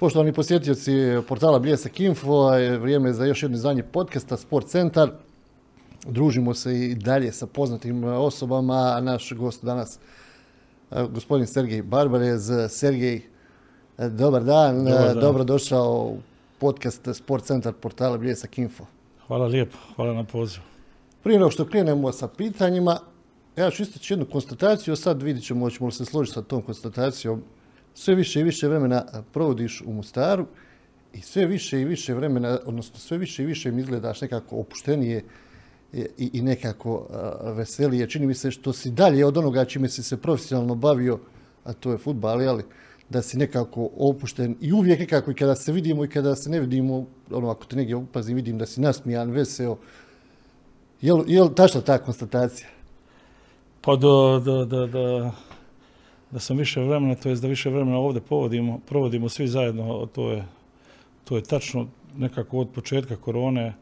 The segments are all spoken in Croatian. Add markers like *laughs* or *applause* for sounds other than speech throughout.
Poštovani posjetioci portala Bljesak Info, je vrijeme za još jedno izdanje podcasta Sport Centar. Družimo se i dalje sa poznatim osobama, a naš gost danas e, gospodin Sergej Barbarez. Sergej, e, dobar dan, Dobar dan. dobro došao u podcast Sport Centar portala Bljesak Info. Hvala lijepo, hvala na pozivu. Prije nego što krenemo sa pitanjima, ja ću istaći jednu konstataciju, sad vidit ćemo hoćemo li se složiti sa tom konstatacijom. Sve više i više vremena provodiš u Mostaru i sve više i više vremena, odnosno sve više i više mi izgledaš nekako opuštenije i, i nekako a, veselije. Čini mi se što si dalje od onoga čime si se profesionalno bavio, a to je futbal, ali da si nekako opušten i uvijek nekako i kada se vidimo i kada se ne vidimo, ono ako te negdje upazim, vidim da si nasmijan, veseo. Je li, je li tačna ta konstatacija? Pa do, do, do, do, da sam više vremena, to jest da više vremena ovdje provodimo, provodimo svi zajedno, to je, to je tačno nekako od početka korone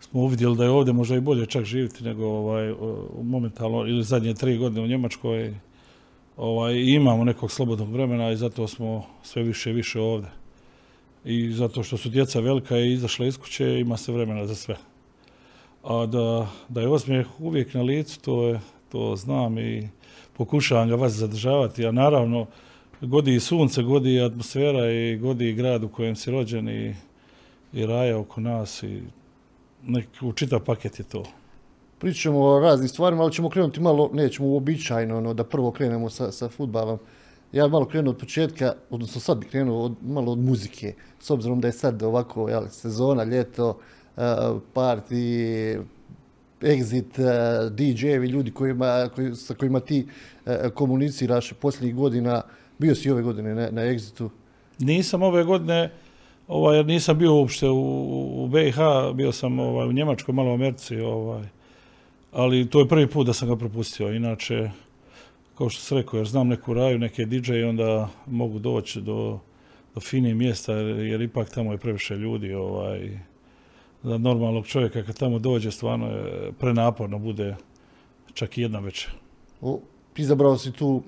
smo uvidjeli da je ovdje možda i bolje čak živjeti nego ovaj, momentalno ili zadnje tri godine u Njemačkoj ovaj, imamo nekog slobodnog vremena i zato smo sve više i više ovdje. I zato što su djeca velika i izašla iz kuće, ima se vremena za sve. A da, da je osmijeh uvijek na licu, to, je, to znam i pokušavam ga vas zadržavati, a naravno godi i sunce, godi i atmosfera i godi i grad u kojem si rođen i, i raja oko nas i nek, u čitav paket je to. Pričat ćemo o raznim stvarima, ali ćemo krenuti malo, nećemo uobičajeno, ono, da prvo krenemo sa, sa futbalom. Ja malo krenuo od početka, odnosno sad bi krenuo od, malo od muzike, s obzirom da je sad ovako jel, sezona, ljeto, uh, party, exit, uh, DJ-evi, ljudi kojima, koji, sa kojima ti uh, komuniciraš posljednjih godina. Bio si ove godine na, na Exitu. Nisam ove godine, ovaj, nisam bio uopšte u, u BiH, bio sam ovaj, u Njemačkoj, malo u Americi, ovaj, ali to je prvi put da sam ga propustio. Inače, kao što sam rekao, jer znam neku raju, neke DJ, onda mogu doći do, do finih mjesta, jer, jer ipak tamo je previše ljudi. Ovaj, za normalnog čovjeka kad tamo dođe, stvarno je prenaporno bude čak i jedna večer. Izabrao si tu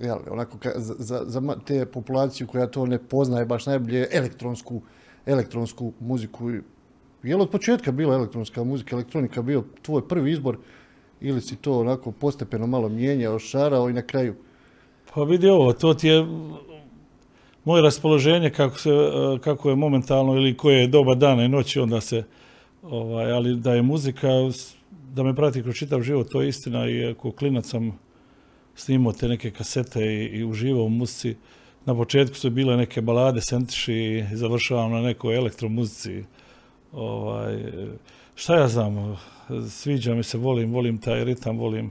jel, onako za, za, za te populaciju koja to ne poznaje baš najbolje elektronsku, elektronsku muziku. Je li od početka bila elektronska muzika, elektronika bio tvoj prvi izbor ili si to onako postepeno malo mijenjao, šarao i na kraju? Pa vidi ovo, to ti je moje raspoloženje kako, se, eh, kako je momentalno ili koje je doba dana i noći, onda se, ovaj, ali da je muzika, da me prati kroz čitav život, to je istina i ako klinac sam snimao te neke kasete i, i uživao u muzici, na početku su bile neke balade, sentiši i završavam na nekoj elektromuzici. Ovaj, šta ja znam, sviđa mi se, volim, volim taj ritam, volim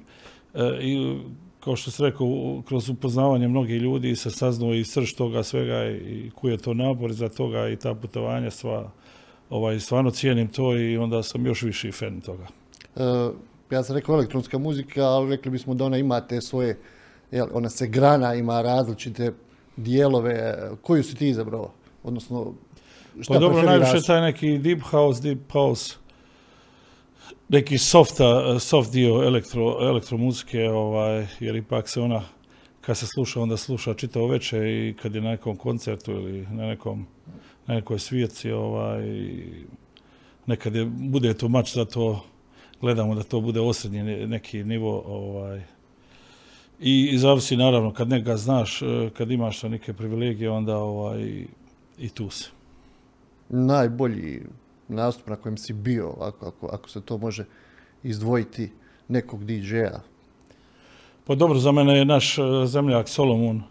E, i kao što se rekao, kroz upoznavanje mnogih ljudi se saznao i srž toga svega i, koji je to napor za toga i ta putovanja sva. Ovaj, stvarno cijenim to i onda sam još viši fan toga. E, ja sam rekao elektronska muzika, ali rekli bismo da ona ima te svoje, jel, ona se grana, ima različite dijelove. Koju si ti izabrao? Odnosno, šta Pa dobro, najviše taj neki deep house, deep house, neki softa, soft dio elektro, elektromuzike, ovaj, jer ipak se ona, kad se sluša, onda sluša čitavo večer i kad je na nekom koncertu ili na nekom na nekoj svijetci, ovaj, nekad je, bude to mač da to gledamo da to bude osrednji ne- neki nivo ovaj, i, i zavisi naravno kad neka znaš, eh, kad imaš neke privilegije, onda ovaj, i tu se. najbolji nastup na kojem si bio, ako, ako, ako se to može izdvojiti nekog DJ-a? Pa dobro, za mene je naš e, zemljak Solomon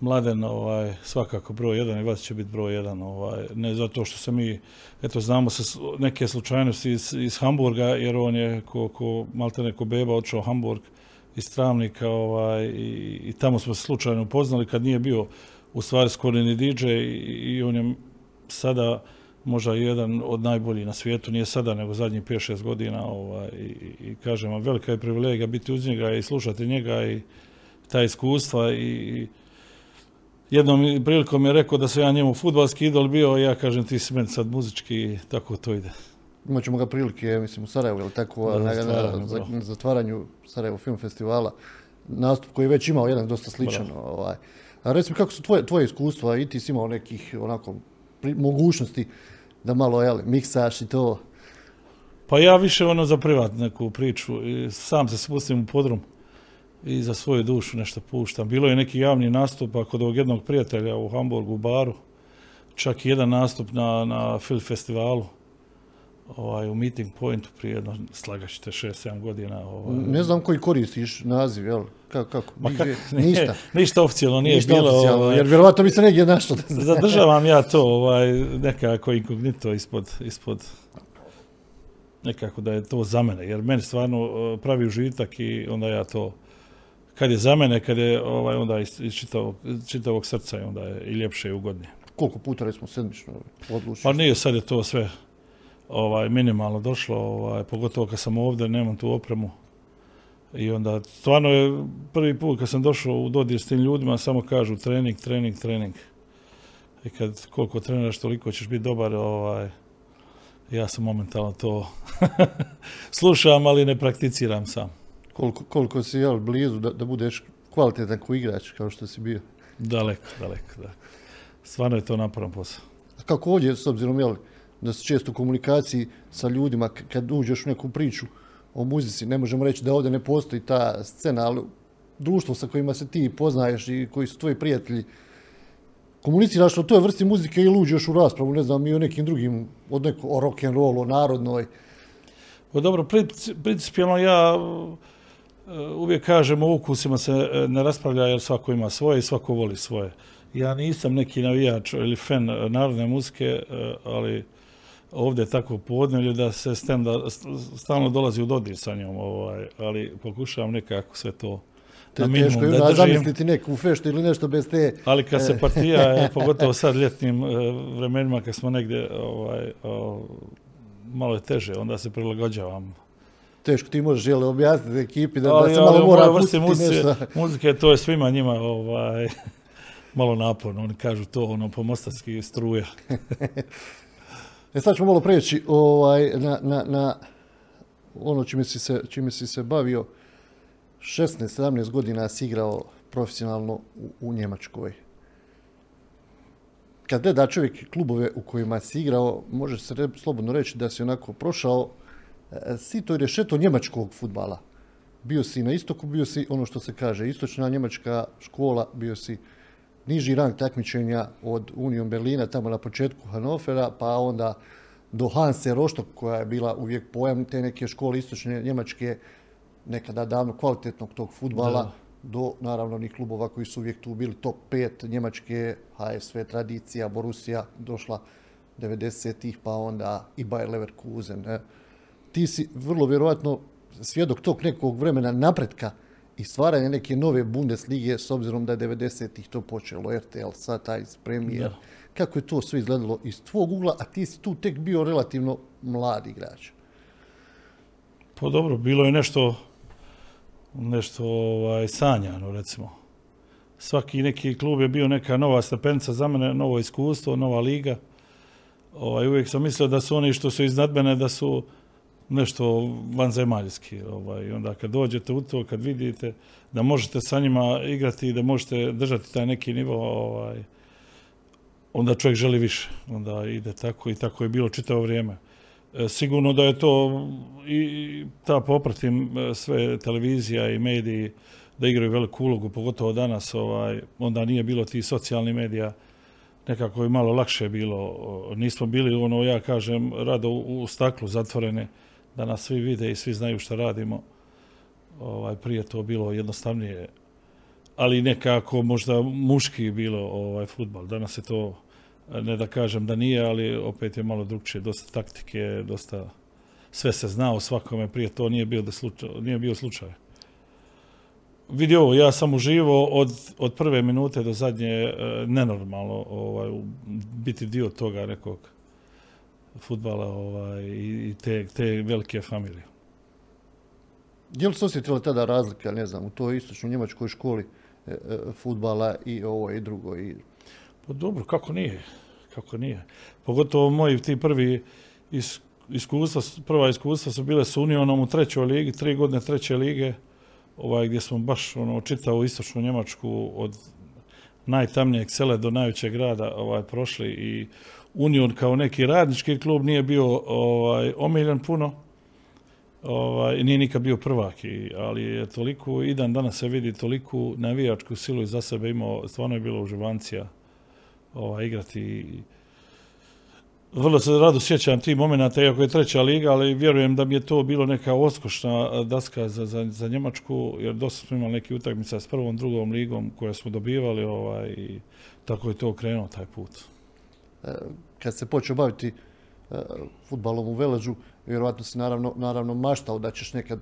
Mladen ovaj, svakako broj jedan i vas će biti broj jedan. Ovaj, ne zato što se mi, eto, znamo se neke slučajnosti iz, iz Hamburga, jer on je ko, ko malte neko beba odšao Hamburg iz Travnika ovaj, i, i tamo smo se slučajno upoznali kad nije bio u stvari skoro ni DJ i, i on je sada možda jedan od najboljih na svijetu, nije sada nego zadnjih 5-6 godina ovaj, i, i, kažem vam, velika je privilegija biti uz njega i slušati njega i ta iskustva i, jednom prilikom je rekao da sam ja njemu futbalski idol bio i ja kažem ti si meni sad muzički i tako to ide. Imat ćemo ga prilike, mislim, u Sarajevu, ili tako, na, zatvaranju, na zatvaranju Sarajevo film festivala. Nastup koji je već imao jedan dosta sličan. Ovaj. A recimo kako su tvoje, tvoje iskustva i ti si imao nekih onako pri- mogućnosti da malo jel, miksaš i to. Pa ja više ono za privat neku priču, i sam se spustim u podrum i za svoju dušu nešto puštam. Bilo je neki javni nastup kod ovog jednog prijatelja u Hamburgu u baru, čak i jedan nastup na, na film festivalu, ovaj, u Meeting Pointu prije jedno, slagaćete, 6-7 godina. Ovaj. Ne znam koji koristiš naziv, jel? Kako? kako? Ma kak- *laughs* Ništa. Ništa oficijalno nije Ništa bilo. oficijalno, ovaj, jer vjerovatno bi se negdje našlo. Da Zadržavam ja to *laughs* ovaj, nekako inkognito ispod, ispod nekako da je to za mene, jer meni stvarno pravi užitak i onda ja to kad je za mene, kad je ovaj, onda iz, čitavog, čitavog srca i onda je i ljepše i ugodnije. Koliko puta recimo sedmično odlučiš? Pa nije sad je to sve ovaj, minimalno došlo, ovaj, pogotovo kad sam ovdje, nemam tu opremu. I onda stvarno je prvi put kad sam došao u dodir s tim ljudima, samo kažu trening, trening, trening. I kad koliko treniraš, toliko ćeš biti dobar, ovaj, ja sam momentalno to *laughs* slušam, ali ne prakticiram sam. Koliko, koliko si jel, blizu da, da budeš kvalitetan ko igrač kao što si bio? Daleko, daleko, daleko. Stvarno je to naporan posao. A kako ovdje, s obzirom jel, da si često u komunikaciji sa ljudima, kad uđeš u neku priču o muzici, ne možemo reći da ovdje ne postoji ta scena, ali društvo sa kojima se ti poznaješ i koji su tvoji prijatelji, komuniciraš o toj vrsti muzike ili uđeš u raspravu, ne znam, i o nekim drugim, od neko, o rock'n'rollu, o narodnoj. Pa dobro, princi- principijalno ja e, uvijek kažem o ukusima se e, ne raspravlja jer svako ima svoje i svako voli svoje. Ja nisam neki navijač ili fan e, narodne muzike, ali ovdje je tako podnevlje da se stem da st- stalno dolazi u dodir sa njom, ovaj, ali pokušavam nekako sve to teško minimum je da držim. zamisliti neku feštu ili nešto bez te... Ali kad E. se partija, *laughs* e, pogotovo sad ljetnim e, vremenima kad smo negdje, ovaj, o, malo je teže, onda se prilagođavam Teško ti možeš jel, objasniti ekipi da, da ali, se ali malo u mora pustiti nešto. *laughs* muzike, to je svima njima ovaj, *laughs* malo naporno. Oni kažu to ono po mostarski struja. E sad ćemo malo preći ovaj, na, na, na ono čime si, se, čime si se bavio. 16-17 godina si igrao profesionalno u, u Njemačkoj. Kad gleda čovjek klubove u kojima si igrao, može se re, slobodno reći da si onako prošao e, sito i rešeto njemačkog futbala. Bio si na istoku, bio si ono što se kaže istočna njemačka škola, bio si niži rang takmičenja od Union Berlina tamo na početku Hanofera, pa onda do Hanse Rostock koja je bila uvijek pojam te neke škole istočne Njemačke, nekada davno kvalitetnog tog futbala, Da. do naravno onih klubova koji su uvijek tu bili top 5 Njemačke, HSV, Tradicija, Borussia, došla 90-ih, pa onda i Bayer Leverkusen. Ne? Ti si vrlo vjerojatno svjedok tog nekog vremena napretka i stvaranja neke nove Bundeslige s obzirom da je 90-ih to počelo, RTL, premijer. Da. Kako je to sve izgledalo iz tvog ugla, a ti si tu tek bio relativno mlad igrač. Pa dobro, bilo je nešto nešto ovaj, sanjano, recimo. Svaki neki klub je bio neka nova stepenica za mene, novo iskustvo, nova liga. Ovaj, uvijek sam mislio da su oni što su iznad mene, da su nešto vanzemaljski. Ovaj. Onda kad dođete u to, kad vidite da možete sa njima igrati i da možete držati taj neki nivo, ovaj, onda čovjek želi više. Onda ide tako i tako je bilo čitavo vrijeme. E, Sigurno da je to i ta popratim e, sve televizija i mediji da igraju veliku ulogu, pogotovo danas, ovaj, onda nije bilo tih socijalnih medija, nekako je malo lakše bilo. Nismo bili, ono, ja kažem, rado u, u staklu zatvorene, da nas svi vide i svi znaju šta radimo. Ovaj, prije to bilo jednostavnije, ali nekako možda muški bilo ovaj futbal. Danas je to ne da kažem da nije, ali opet je malo drugčije, dosta taktike, dosta sve se zna o svakome, prije to nije bio, da slučaj, nije bio slučaj. Vidi ovo, ja sam uživo od, od prve minute do zadnje e, nenormalno ovaj, biti dio toga nekog futbala ovaj, i te, te velike familije. Je li se osjetila tada razlika, ne znam, u toj istočnoj njemačkoj školi e, e, futbala i ovo i drugo? I... Pa dobro, kako nije? Kako nije? Pogotovo moji ti prvi is, iskustva, prva iskustva su bile s Unionom u trećoj ligi, tri godine treće lige, ovaj, gdje smo baš ono, čitao istočnu Njemačku od najtamnijeg sela do najvećeg grada ovaj, prošli i Union kao neki radnički klub nije bio ovaj, omiljen puno, ovaj, nije nikad bio prvak, i, ali je toliko, i dan danas se vidi toliku navijačku silu i za sebe imao, stvarno je bilo uživancija ovaj, igrati vrlo se rado sjećam tih momenta, iako je treća liga, ali vjerujem da bi je to bilo neka oskošna daska za, za, za Njemačku, jer dosta smo imali neki utakmica s prvom, drugom ligom koje smo dobivali ovaj, i tako je to krenuo taj put. E, kad se počeo baviti e, futbalom u Veleđu, vjerovatno si naravno, naravno maštao da ćeš nekad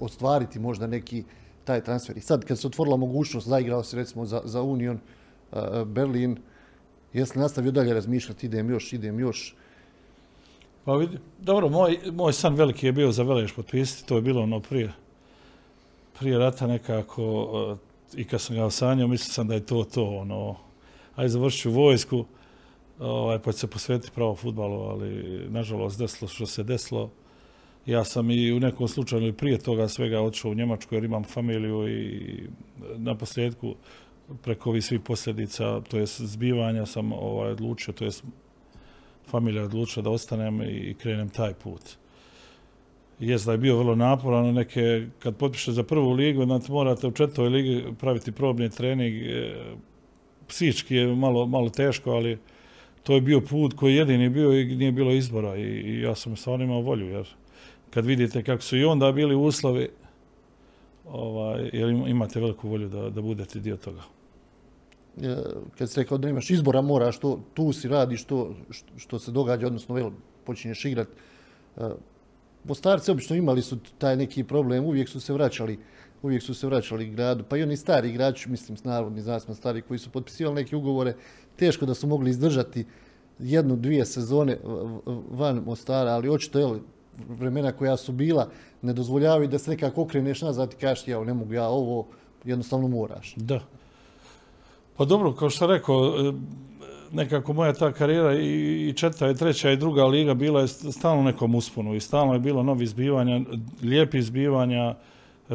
ostvariti možda neki taj transfer. I sad kad se otvorila mogućnost, zaigrao si recimo za, za Union e, Berlin, Jesi nastavio dalje razmišljati, idem još, idem još? Pa vidi, dobro, moj, moj san veliki je bio za Veleš potpisati, to je bilo ono prije, prije rata nekako, uh, i kad sam ga osanjao, mislio sam da je to to, ono, aj završit vojsku, ovaj, pa se posvetiti pravo futbalu, ali nažalost desilo što se desilo. Ja sam i u nekom slučaju prije toga svega otišao u Njemačku jer imam familiju i na posljedku preko ovih svih posljedica, to je zbivanja, sam ovaj, odlučio, to je familija odlučila da ostanem i krenem taj put. Jes da je bio vrlo naporan, neke, kad potpiše za prvu ligu, znači morate u četvrtoj ligi praviti probni trening, e, psički je malo, malo teško, ali to je bio put koji jedini bio i nije bilo izbora i, i ja sam stvarno imao volju, jer kad vidite kako su i onda bili uslovi, ovaj, jer imate veliku volju da, da budete dio toga. E, kad si rekao da imaš izbora, moraš to, tu si radiš to što se događa, odnosno vel, počinješ igrat. E, Mostarci obično imali su taj neki problem, uvijek su se vraćali uvijek su se vraćali gradu, pa i oni stari igrači, mislim, narodni, znamo stari, koji su potpisivali neke ugovore, teško da su mogli izdržati jednu, dvije sezone van Mostara, ali očito, je vremena koja su bila, ne dozvoljavaju da se nekako okreneš nazad i kažeš, ja ne mogu ja ovo, jednostavno moraš. Da. Pa dobro, kao što rekao, e, nekako moja ta karijera i četvrta i treća i druga liga bila je stalno nekom usponu i stalno je bilo novi izbivanja, lijepi izbivanja,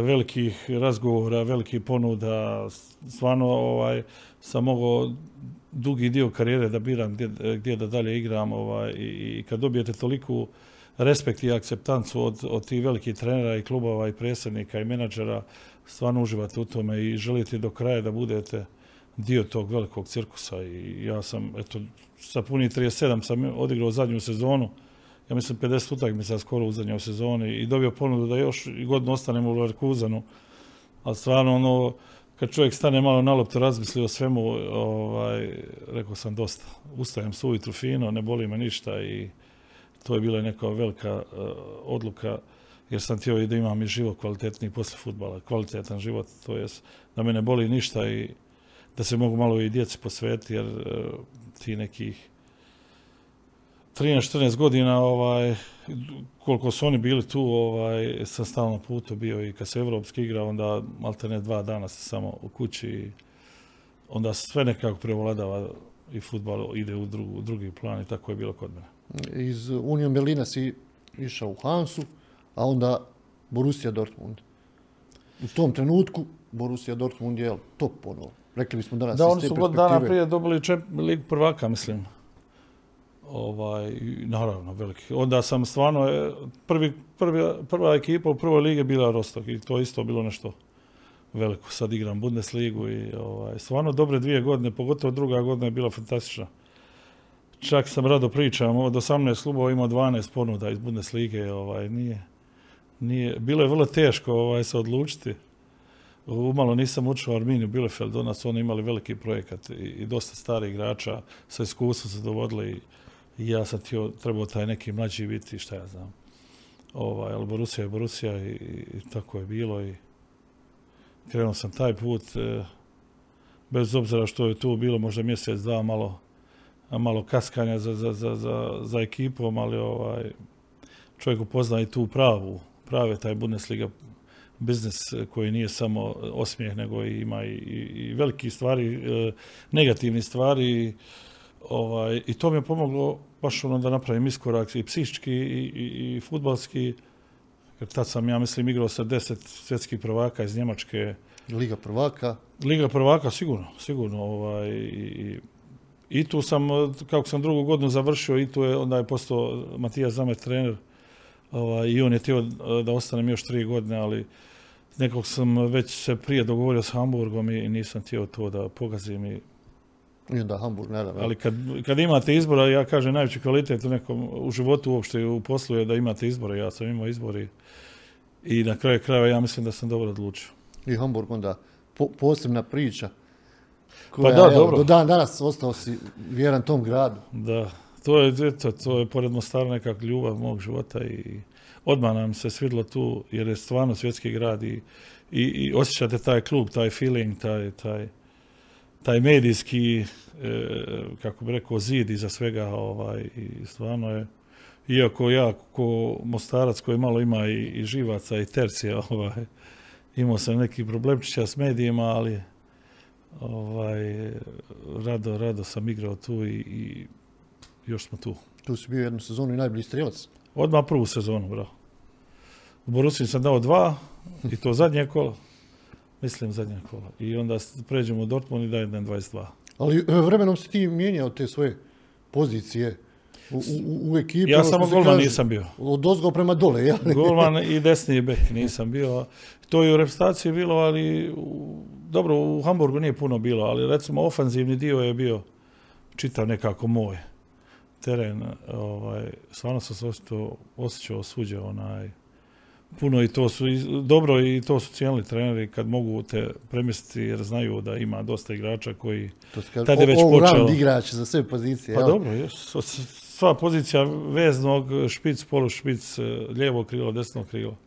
velikih razgovora, velikih ponuda, stvarno ovaj, sam mogao dugi dio karijere da biram gdje, gdje da dalje igram ovaj, i, i kad dobijete toliku respekt i akceptancu od, od tih velikih trenera i klubova i predsjednika i menadžera, stvarno uživate u tome i želite do kraja da budete dio tog velikog cirkusa i ja sam, eto, sa puni 37 sam odigrao zadnju sezonu, ja mislim 50 utakmica skoro u zadnjoj sezoni i dobio ponudu da još godinu ostanem u Leverkusenu, ali stvarno ono, kad čovjek stane malo na loptu, razmisli o svemu, ovaj, rekao sam dosta. Ustajem sujutru fino, ne boli me ništa i to je bila neka velika uh, odluka jer sam htio i da imam i život kvalitetniji posle futbala, kvalitetan život, to jest da me ne boli ništa i da se mogu malo i djeci posvetiti, jer uh, ti nekih 13-14 godina, ovaj, koliko su oni bili tu, ovaj, sam stalno putu bio i kad se evropski igra, onda malte ne dva dana samo u kući i onda sve nekako prevladava i futbal ide u, drugu, u drugi plan i tako je bilo kod mene. Iz Union Berlina si išao u Hansu, a onda Borussia Dortmund. U tom trenutku Borussia Dortmund je top ono. Rekli bismo danas da, oni su god dana prije dobili čep, ligu prvaka, mislim. Ovaj, naravno, veliki. Onda sam stvarno, e, prvi, prvi, prva ekipa u prvoj lige bila Rostok i to isto bilo nešto veliko. Sad igram Bundesligu i ovaj, stvarno dobre dvije godine, pogotovo druga godina je bila fantastična. Čak sam rado pričam, od 18 klubova ima 12 ponuda iz Bundeslige, ovaj, nije, nije, bilo je vrlo teško ovaj, se odlučiti. Umalo nisam učio Arminiju Bielefeld, onda su oni imali veliki projekat i, i dosta starih igrača sa iskustvom se dovodili i ja sam tio, trebao taj neki mlađi biti, šta ja znam. Ovaj, ali Borussia je Borussia i, i, tako je bilo i krenuo sam taj put, e, bez obzira što je tu bilo možda mjesec, dva malo, malo kaskanja za, za, za, za, za ekipom, ali ovaj, čovjek upozna i tu pravu, prave taj Bundesliga biznis koji nije samo osmijeh, nego ima i, i, i veliki stvari, e, negativni stvari. Ovaj, I to mi je pomoglo baš ono da napravim iskorak i psihički i, i, i futbalski. Jer tad sam, ja mislim, igrao sa deset svjetskih prvaka iz Njemačke. Liga prvaka. Liga prvaka, sigurno, sigurno. Ovaj, i, i tu sam, kako sam drugu godinu završio, i tu je, onda je postao Matija Zamet trener. Ovaj, I on je htio da ostanem još tri godine, ali nekog sam već se prije dogovorio s Hamburgom i nisam htio to da pogazim i i onda Hamburg, naravno. Ali kad, kad imate izbora, ja kažem najveći kvalitet u nekom, u životu uopšte u poslu je da imate izbore. Ja sam imao izbori i na kraju krajeva ja mislim da sam dobro odlučio. I Hamburg onda posebna priča. Koja, pa da, dobro. Do dan danas ostao si vjeran tom gradu. Da, to je, eto, to je pored Mostara nekak ljubav mog života i odmah nam se svidlo tu jer je stvarno svjetski grad i, i, i osjećate taj klub, taj feeling, taj, taj, taj medijski, e, kako bi rekao, zid iza svega ovaj, i stvarno je, iako ja ko Mostarac koji malo ima i, i živaca i tercija, *laughs* ovaj, imao sam neki problemčića s medijima, ali ovaj, rado, rado sam igrao tu i, i još smo tu. Tu si bio jednu sezonu i najbolji strelac. Odmah prvu sezonu, bravo. U Borusiji sam dao dva i to zadnje kolo. Mislim zadnje kola. I onda pređemo u Dortmund i daje 22. Ali e, vremenom si ti mijenjao te svoje pozicije u, u, u ekipi. Ja ono samo golman nisam bio. Od ozgo prema dole, ja? golman *laughs* i desni bek nisam bio. To je u reprezentaciji bilo, ali dobro, u Hamburgu nije puno bilo, ali recimo ofanzivni dio je bio čitav nekako moj teren. Ovaj, stvarno sam se osjećao, osjećao suđa onaj, puno i to su dobro i to su cijenili treneri kad mogu te premjestiti jer znaju da ima dosta igrača koji to tada je već počeo. igrač za sve pozicije. Pa dobro, sva pozicija veznog, špic, polu špic, lijevo krilo, desno krilo.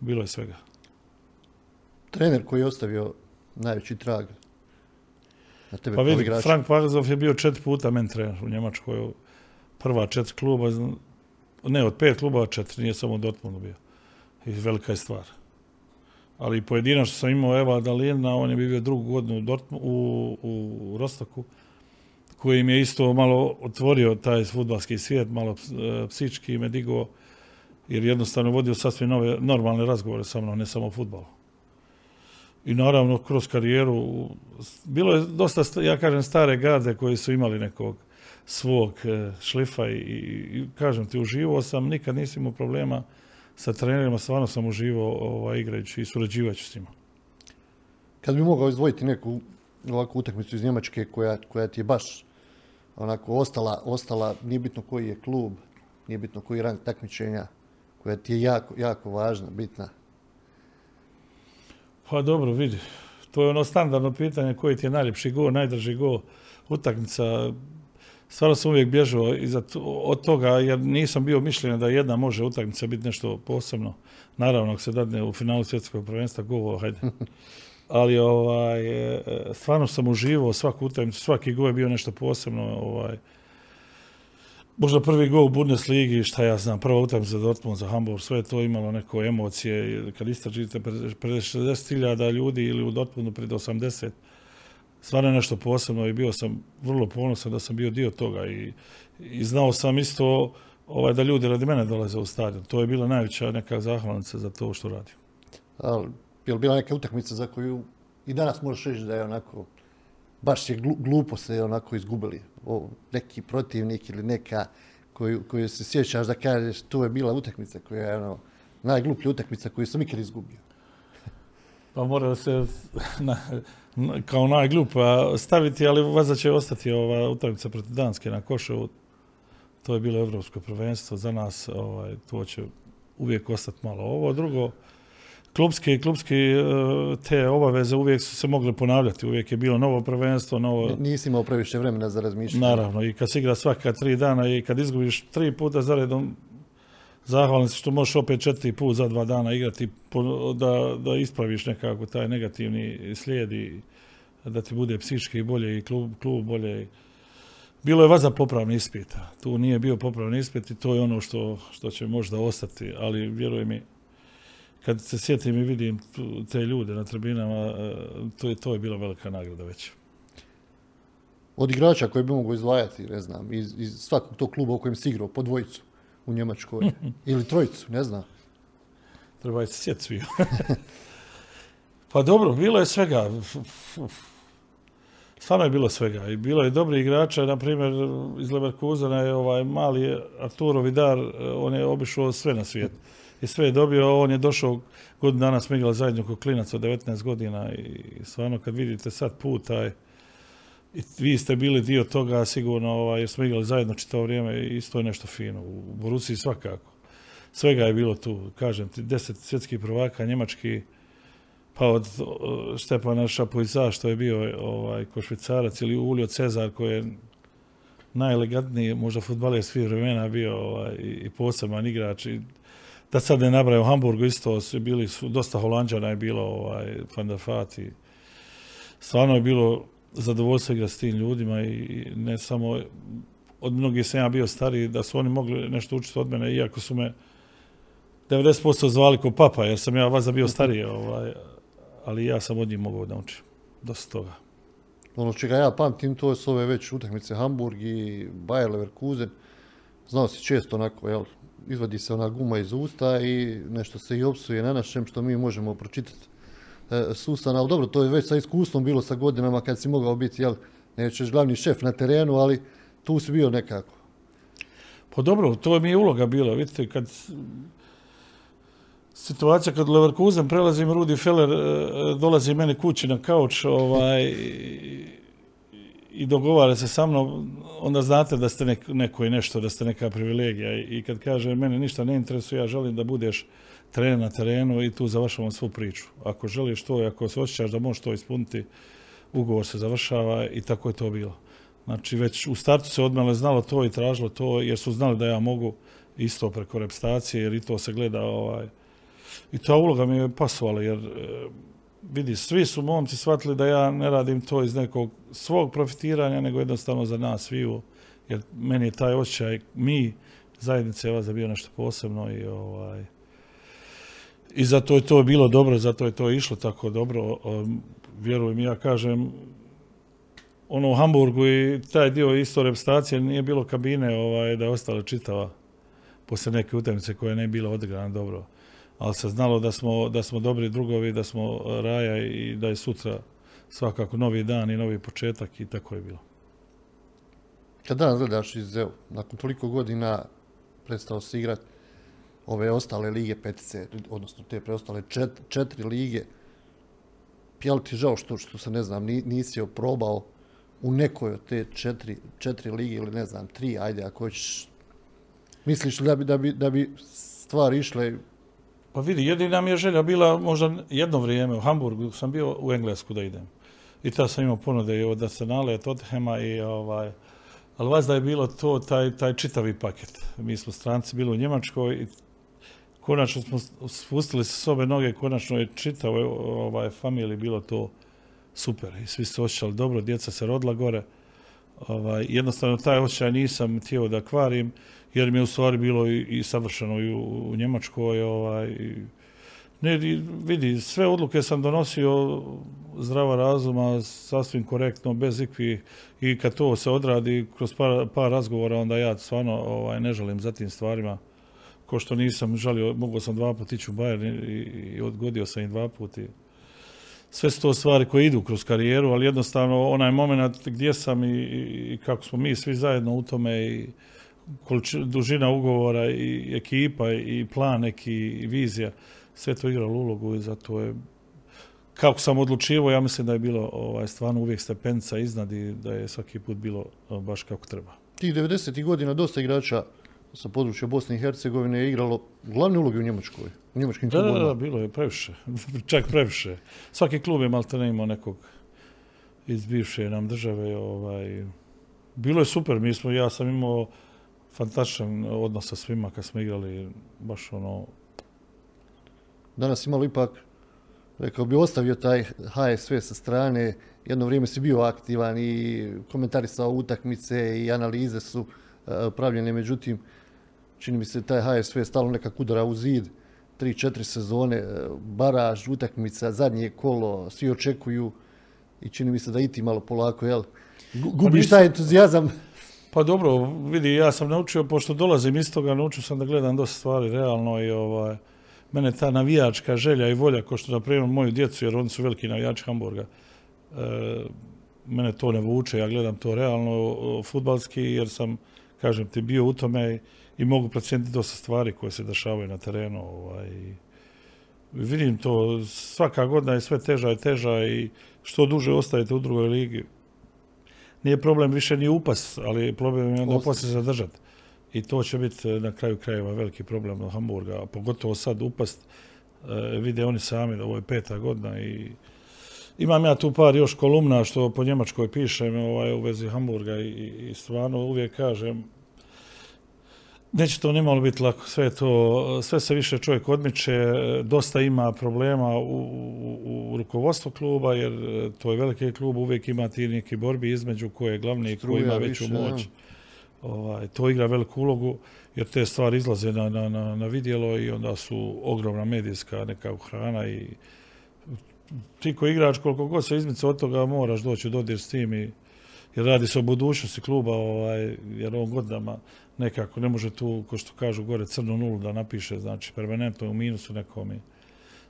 Bilo je svega. Trener koji je ostavio najveći trag na tebe pa vidi, Frank Pagazov je bio četiri puta men trener u Njemačkoj. Prva četiri kluba, ne od pet kluba, četiri, nije samo Dortmundu bio i velika je stvar. Ali pojedinačno sam imao Eva Dalina, on je bio drugu godinu u, u, u Rostoku, koji mi je isto malo otvorio taj futbalski svijet, malo e, psički me digao, jer jednostavno vodio sasvim nove, normalne razgovore sa mnom, ne samo o futbalu. I naravno, kroz karijeru, bilo je dosta, ja kažem, stare garde koji su imali nekog svog e, šlifa i, i kažem ti, uživao sam, nikad nisam imao problema sa trenerima stvarno sam uživao ovaj, igrajući i surađivajući s njima. Kad bi mogao izdvojiti neku ovakvu utakmicu iz Njemačke koja, koja ti je baš onako ostala, ostala, nije bitno koji je klub, nije bitno koji je rang takmičenja, koja ti je jako, jako važna, bitna. Pa dobro, vidi. To je ono standardno pitanje koji ti je najljepši go, najdrži go, utakmica stvarno sam uvijek bježao iza od toga jer nisam bio mišljenja da jedna može utakmica biti nešto posebno. Naravno, ako se dadne u finalu svjetskog prvenstva, go, hajde. *laughs* Ali ovaj, e, stvarno sam uživao svaku utakmicu, svaki go je bio nešto posebno. Ovaj, možda prvi gol u Bundesligi, šta ja znam, prva utakmica za Dortmund, za Hamburg, sve je to imalo neko emocije. Kad istražite pred 60.000 ljudi ili u Dortmundu pred 80, stvarno nešto posebno i bio sam vrlo ponosan da sam bio dio toga i, i znao sam isto ovaj, da ljudi radi mene dolaze u stadion. To je bila najveća neka zahvalnica za to što radim. Ali, je li bila neka utakmica za koju i danas možeš reći da je onako, baš je glupo se onako izgubili, o, neki protivnik ili neka koju, koju se sjećaš da kažeš tu je bila utakmica koja je ono, najgluplja utakmica koju sam ikad izgubio. Pa mora se *laughs* na, kao najglup staviti, ali vaza će ostati ova utakmica protiv Danske na Koševu. To je bilo evropsko prvenstvo za nas, ovaj, to će uvijek ostati malo. Ovo drugo, klubski, klubski e, te obaveze uvijek su se mogle ponavljati, uvijek je bilo novo prvenstvo, novo... Nisi imao previše vremena za razmišljanje. Naravno, i kad se igra svaka tri dana i kad izgubiš tri puta za redom, zahvalan si što možeš opet četiri put za dva dana igrati da, da ispraviš nekako taj negativni slijed i da ti bude psički bolje i klub, klub bolje. Bilo je vaza popravni ispit. Tu nije bio popravni ispit i to je ono što, što će možda ostati, ali vjeruj mi, kad se sjetim i vidim te ljude na tribinama, e, to je, to je bila velika nagrada već. Od igrača koji bi mogu izdvajati, ne znam, iz, iz svakog tog kluba u kojem si igrao, po dvojicu, u Njemačkoj. *laughs* Ili trojicu, ne znam. treba se sjetiti svi. *laughs* pa dobro, bilo je svega. Stvarno je bilo svega. I bilo je dobri igrača, na primjer iz Leverkusena je ovaj mali Arturo Vidar, on je obišao sve na svijetu. I sve je dobio, on je došao godinu dana smo igrali zajedno kod klinac od 19 godina i stvarno kad vidite sad put taj, vi ste bili dio toga sigurno, ovaj, jer smo igrali zajedno čitavo vrijeme i isto je nešto fino. U Borusiji svakako. Svega je bilo tu, kažem ti, deset svjetskih prvaka, njemački, pa od Štepana Šapovica što je bio ovaj, ko švicarac ili Ulio Cezar koji je najelegantniji možda futbaler svih vremena bio ovaj, i poseban igrač i da sad ne nabraju u Hamburgu isto su bili su dosta Holandžana je bilo ovaj Van der Fati. Stvarno je bilo zadovoljstvo igrati s tim ljudima i ne samo od mnogih sam ja bio stariji da su oni mogli nešto učiti od mene iako su me 90% zvali ko papa jer sam ja vas bio stariji *laughs* ovaj, ali ja sam od njih mogao da učim dosta toga. Ono čega ja pamtim to su ove već utakmice Hamburg i Bayer Leverkusen. Znao si često onako, jel, izvadi se ona guma iz usta i nešto se i opsuje na našem što mi možemo pročitati susana, ali dobro, to je već sa iskustvom bilo sa godinama kad si mogao biti, jel, nećeš glavni šef na terenu, ali tu si bio nekako. Pa dobro, to mi je uloga bila, vidite, kad situacija kad Leverkusen prelazim, Rudi Feller e, dolazi meni kući na kauč, ovaj, i dogovara se sa mnom, onda znate da ste neko i nešto, da ste neka privilegija. I kad kaže mene ništa ne interesuje, ja želim da budeš trener na terenu i tu završavamo svu priču. Ako želiš to i ako se osjećaš da možeš to ispuniti, ugovor se završava i tako je to bilo. Znači već u startu se odmah znalo to i tražilo to jer su znali da ja mogu isto preko repstacije jer i to se gleda ovaj. I ta uloga mi je pasovala jer vidi, svi su momci shvatili da ja ne radim to iz nekog svog profitiranja, nego jednostavno za nas sviju, jer meni je taj osjećaj, mi, zajednice vas bio nešto posebno i ovaj, i zato je to bilo dobro, zato je to išlo tako dobro. Vjerujem, ja kažem, ono u Hamburgu i taj dio isto repstacije nije bilo kabine ovaj, da je ostala čitava poslije neke utakmice koja ne bila odigrana dobro ali se znalo da smo, da smo dobri drugovi, da smo raja i da je sutra svakako novi dan i novi početak i tako je bilo. Kad danas gledaš iz EU, nakon toliko godina prestao se igrati ove ostale lige petice, odnosno te preostale četiri lige, je ti žao što, što se ne znam, nisi oprobao u nekoj od te četiri, četiri lige ili ne znam, tri, ajde, ako hoćeš, misliš da bi, da bi, da bi stvari išle pa vidi, jedina mi je želja bila možda jedno vrijeme u Hamburgu, sam bio u Englesku da idem. I tada sam imao ponude i od Arsenala, od Tottenhama i ovaj, ali vas da je bilo to, taj, taj čitavi paket. Mi smo stranci bili u Njemačkoj i konačno smo spustili se sobe noge, konačno je čitavo ovaj, familiji bilo to super. I svi su osjećali dobro, djeca se rodila gore. Ovaj, jednostavno taj osjećaj nisam htio da kvarim jer mi je u stvari bilo i, i savršeno i u, Njemačkoj. Ovaj, ne, vidi, sve odluke sam donosio zdrava razuma, sasvim korektno, bez ikvih i kad to se odradi kroz par, par razgovora, onda ja stvarno ovaj, ne želim za tim stvarima. Ko što nisam žalio, mogao sam dva put ići u Bayern i, odgodio sam i dva puta. Sve su to stvari koje idu kroz karijeru, ali jednostavno onaj moment gdje sam i, i kako smo mi svi zajedno u tome i dužina ugovora i ekipa i plan neki i vizija, sve to igralo ulogu i zato je kako sam odlučivo, ja mislim da je bilo ovaj, stvarno uvijek stepenca iznad i da je svaki put bilo baš kako treba. Tih 90. godina dosta igrača sa područja Bosne i Hercegovine je igralo glavne uloge u Njemačkoj, u njemačkim da, Da, da, bilo je previše, *laughs* čak previše. Svaki klub je malte ne imao nekog iz bivše nam države. Ovaj. Bilo je super, mi smo, ja sam imao fantastičan odnos sa svima kad smo igrali, baš ono... Danas imalo ipak, rekao bi, ostavio taj HSV sa strane, jedno vrijeme si bio aktivan i komentarisao utakmice i analize su e, pravljene, međutim, čini mi se taj HSV stalno nekak udara u zid, tri, četiri sezone, e, baraž, utakmica, zadnje kolo, svi očekuju i čini mi se da i ti malo polako, jel? Pa gubiš taj entuzijazam pa dobro, vidi, ja sam naučio, pošto dolazim iz toga, naučio sam da gledam dosta stvari realno i ovaj, mene ta navijačka želja i volja, kao što na primjer moju djecu, jer oni su veliki navijači Hamburga, e, mene to ne vuče, ja gledam to realno futbalski, jer sam, kažem ti, bio u tome i mogu procijeniti dosta stvari koje se dešavaju na terenu. Ovaj, vidim to, svaka godina je sve teža i teža i što duže ostajete u drugoj ligi, nije problem više ni upas, ali problem je onda poslije zadržati. I to će biti na kraju krajeva veliki problem od Hamburga, a pogotovo sad upast, e, vide oni sami da ovo je peta godina i imam ja tu par još kolumna što po Njemačkoj pišem ovaj, u vezi Hamburga i, i stvarno uvijek kažem Neće to nimalo biti lako, sve to, sve se više čovjek odmiče, dosta ima problema u, u, u rukovodstvu kluba, jer to je veliki klub, uvijek ima ti neki borbi između koje je glavni i koji ima veću moć. Ovaj, to igra veliku ulogu, jer te stvari izlaze na, na, na, na vidjelo i onda su ogromna medijska neka hrana i ti ko igrač, koliko god se izmice od toga, moraš doći u dodir s tim i jer radi se o budućnosti kluba, ovaj, jer on godinama nekako ne može tu, ko što kažu gore, crnu nulu da napiše, znači permanentno u minusu nekom i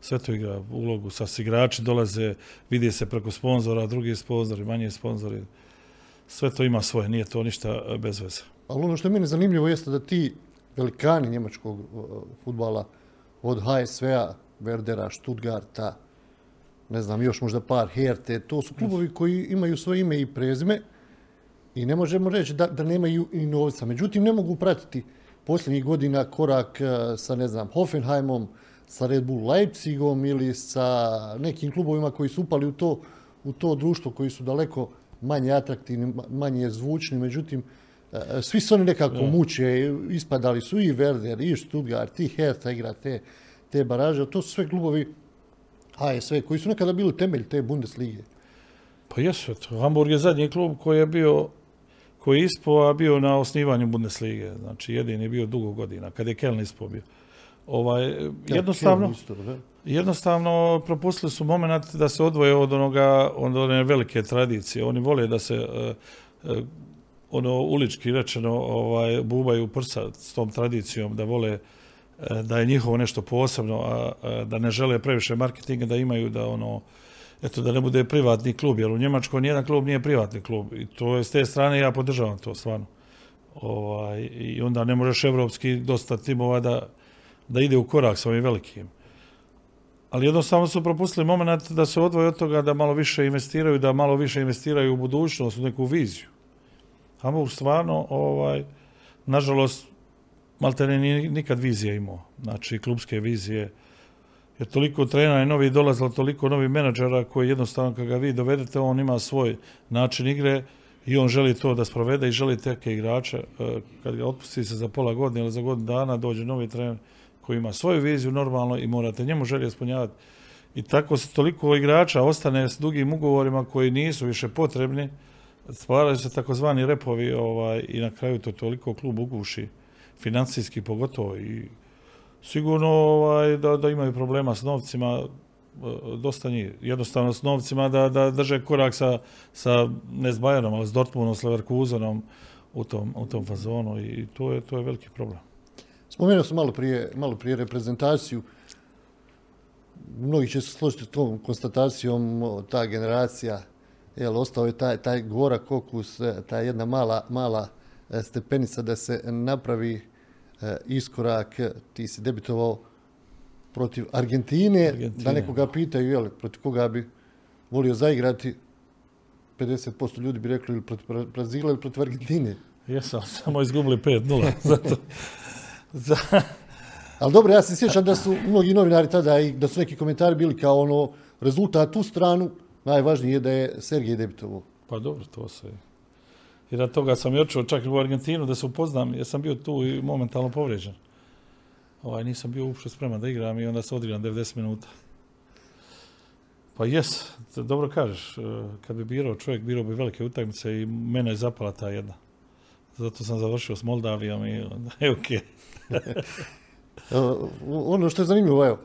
sve to igra ulogu. Sa igrači dolaze, vidi se preko sponzora, drugi sponzori, manji sponzori. Sve to ima svoje, nije to ništa bez veze. Ali ono što je meni zanimljivo jeste da ti velikani njemačkog futbala od HSV-a, Werdera, Stuttgarta, ne znam, još možda par Herte, to su klubovi koji imaju svoje ime i prezime, i ne možemo reći da, da nemaju i novca. Međutim, ne mogu pratiti posljednjih godina korak e, sa, ne znam, Hoffenheimom, sa Red Bull Leipzigom ili sa nekim klubovima koji su upali u to, u to društvo, koji su daleko manje atraktivni, manje zvučni. Međutim, e, svi su oni nekako muče, ispadali su i Werder, i Stuttgart, i Hertha igra te, te baraže. To su sve klubovi HSV koji su nekada bili temelj te Bundeslige. Pa jesu, Hamburg je zadnji klub koji je bio koji je ispo, a bio na osnivanju Bundeslige. Znači, jedin je bio dugo godina, kad je Keln ispo bio. Ovaj, jednostavno, jednostavno propustili su moment da se odvoje od onoga, od one velike tradicije. Oni vole da se uh, ono ulički rečeno ovaj, bubaju prsa s tom tradicijom, da vole da je njihovo nešto posebno, a, a da ne žele previše marketinga, da imaju da ono eto, da ne bude privatni klub, jer u Njemačkoj nijedan klub nije privatni klub. I to je s te strane, ja podržavam to stvarno. Ovaj, I onda ne možeš evropski dosta timova da, da ide u korak sa ovim velikim. Ali jednostavno su propustili moment da se odvoje od toga da malo više investiraju, da malo više investiraju u budućnost, u neku viziju. Hamburg stvarno, ovaj, nažalost, Maltene nije nikad vizije imao. Znači, klubske vizije, jer toliko trenera je novi dolazilo, toliko novi menadžera koji jednostavno kad ga vi dovedete, on ima svoj način igre i on želi to da sprovede i želi teke igrače. E, kad ga otpusti se za pola godine ili za godinu dana, dođe novi trener koji ima svoju viziju normalno i morate njemu želje ispunjavati. I tako se toliko igrača ostane s dugim ugovorima koji nisu više potrebni, stvaraju se takozvani repovi ovaj, i na kraju to toliko klub uguši, financijski pogotovo i sigurno ovaj, da, da imaju problema s novcima, e, dosta njih. Jednostavno s novcima da, da drže korak sa, sa ne s Bajanom, ali s Dortmundom, s Leverkusenom u tom, u tom fazonu i to je, to je veliki problem. Spomenuo sam malo prije, malo prije reprezentaciju. Mnogi će se složiti s tom konstatacijom, ta generacija, jel, ostao je taj, taj gorak okus, e, ta jedna mala, mala e, stepenica da se napravi iskorak, ti si debitovao protiv Argentine, Argentine. da nekoga pitaju, jel, protiv koga bi volio zaigrati, 50% ljudi bi rekli ili protiv Brazila ili protiv Argentine. Jesam, samo izgubili 5-0. *laughs* Zato, za... Ali dobro, ja se sjećam da su mnogi novinari tada i da su neki komentari bili kao ono rezultat tu stranu, najvažnije je da je Sergej debitovao. Pa dobro, to se Jer toga sam i očeo čak u Argentinu da se upoznam, jer sam bio tu i momentalno povređen. Ovaj, nisam bio uopšte spreman da igram i onda se odigram 90 minuta. Pa jes, dobro kažeš, e, kad bi birao čovjek, birao bi velike utakmice i mene je zapala ta jedna. Zato sam završio s Moldavijom i onda je. Okay. *laughs* ono što je zanimljivo, evo,